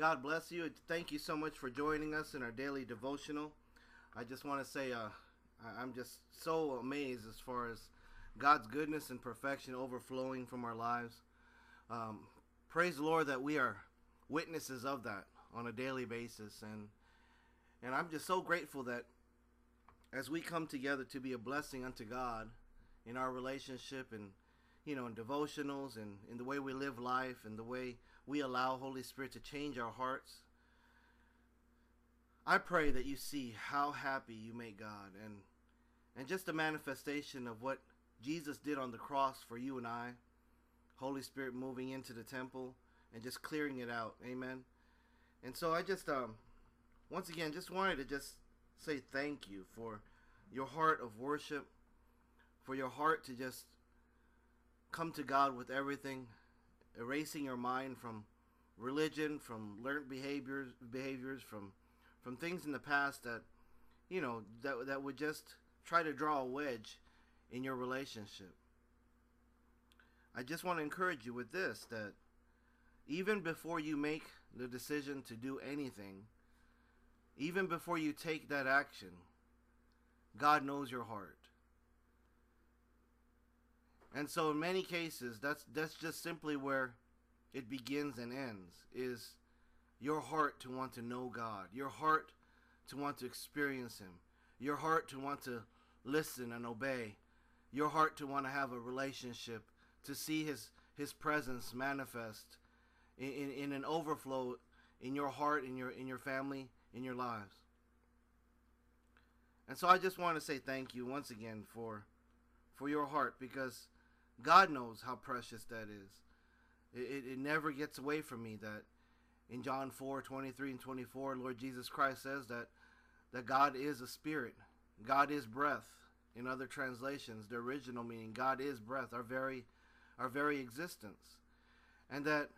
God bless you. Thank you so much for joining us in our daily devotional. I just want to say, uh, I'm just so amazed as far as God's goodness and perfection overflowing from our lives. Um, praise the Lord that we are witnesses of that on a daily basis, and and I'm just so grateful that as we come together to be a blessing unto God in our relationship and you know in devotionals and in the way we live life and the way we allow Holy Spirit to change our hearts. I pray that you see how happy you make God and and just a manifestation of what Jesus did on the cross for you and I. Holy Spirit moving into the temple and just clearing it out. Amen. And so I just um once again just wanted to just say thank you for your heart of worship, for your heart to just come to God with everything, erasing your mind from religion, from learned behaviors, behaviors, from from things in the past that you know that that would just try to draw a wedge in your relationship. I just want to encourage you with this that even before you make the decision to do anything, even before you take that action, God knows your heart. And so in many cases that's that's just simply where it begins and ends is your heart to want to know God, your heart to want to experience him, your heart to want to listen and obey, your heart to want to have a relationship, to see his his presence manifest in, in, in an overflow in your heart, in your in your family, in your lives. And so I just want to say thank you once again for for your heart because God knows how precious that is. It, it, it never gets away from me that in John 4 23 and 24, Lord Jesus Christ says that, that God is a spirit, God is breath. In other translations, the original meaning, God is breath, our very, our very existence. And that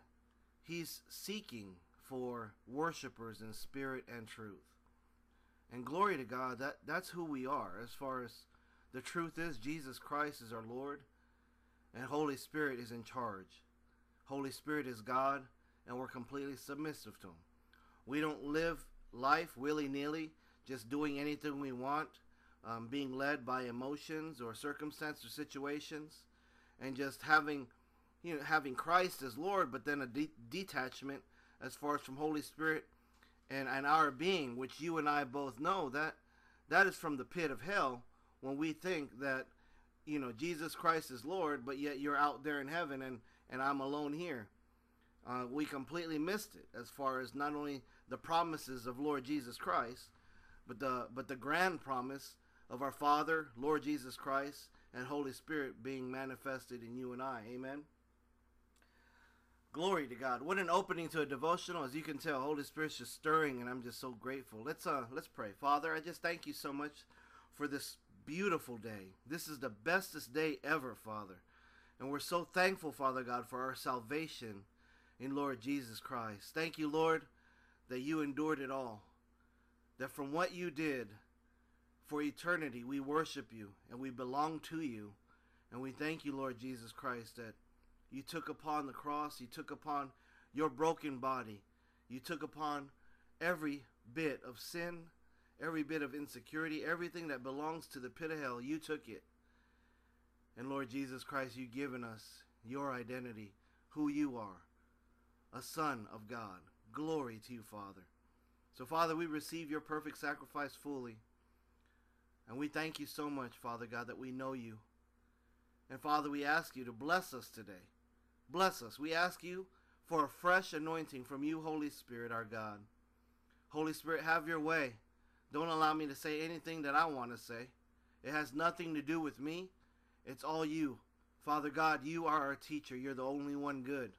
He's seeking for worshipers in spirit and truth. And glory to God, that, that's who we are as far as the truth is Jesus Christ is our Lord and Holy Spirit is in charge. Holy Spirit is God, and we're completely submissive to Him. We don't live life willy nilly, just doing anything we want, um, being led by emotions or circumstances or situations, and just having, you know, having Christ as Lord, but then a de- detachment as far as from Holy Spirit and, and our being, which you and I both know that that is from the pit of hell when we think that you know Jesus Christ is Lord, but yet you're out there in heaven and and I'm alone here. Uh, we completely missed it as far as not only the promises of Lord Jesus Christ, but the but the grand promise of our Father, Lord Jesus Christ, and Holy Spirit being manifested in you and I. Amen. Glory to God. What an opening to a devotional. As you can tell, Holy Spirit's just stirring and I'm just so grateful. Let's uh let's pray. Father, I just thank you so much for this beautiful day. This is the bestest day ever, Father. And we're so thankful, Father God, for our salvation in Lord Jesus Christ. Thank you, Lord, that you endured it all. That from what you did for eternity, we worship you and we belong to you. And we thank you, Lord Jesus Christ, that you took upon the cross, you took upon your broken body, you took upon every bit of sin every bit of insecurity, everything that belongs to the pit of hell, you took it. And Lord Jesus Christ, you've given us your identity, who you are, a son of God. Glory to you, Father. So, Father, we receive your perfect sacrifice fully. And we thank you so much, Father God, that we know you. And Father, we ask you to bless us today. Bless us. We ask you for a fresh anointing from you, Holy Spirit, our God. Holy Spirit, have your way. Don't allow me to say anything that I want to say. It has nothing to do with me. It's all you. Father God, you are our teacher. You're the only one good.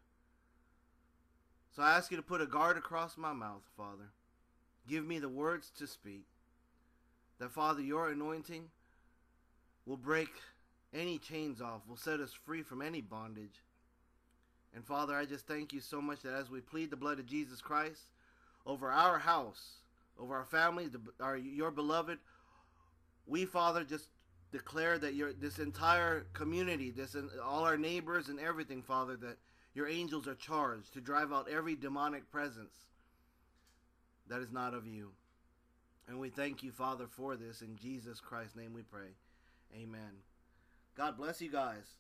So I ask you to put a guard across my mouth, Father. Give me the words to speak. That, Father, your anointing will break any chains off, will set us free from any bondage. And Father, I just thank you so much that as we plead the blood of Jesus Christ over our house, over our families, our your beloved. We, Father, just declare that your this entire community, this all our neighbors and everything, Father, that your angels are charged to drive out every demonic presence, that is not of you. And we thank you, Father, for this. In Jesus Christ's name we pray. Amen. God bless you guys.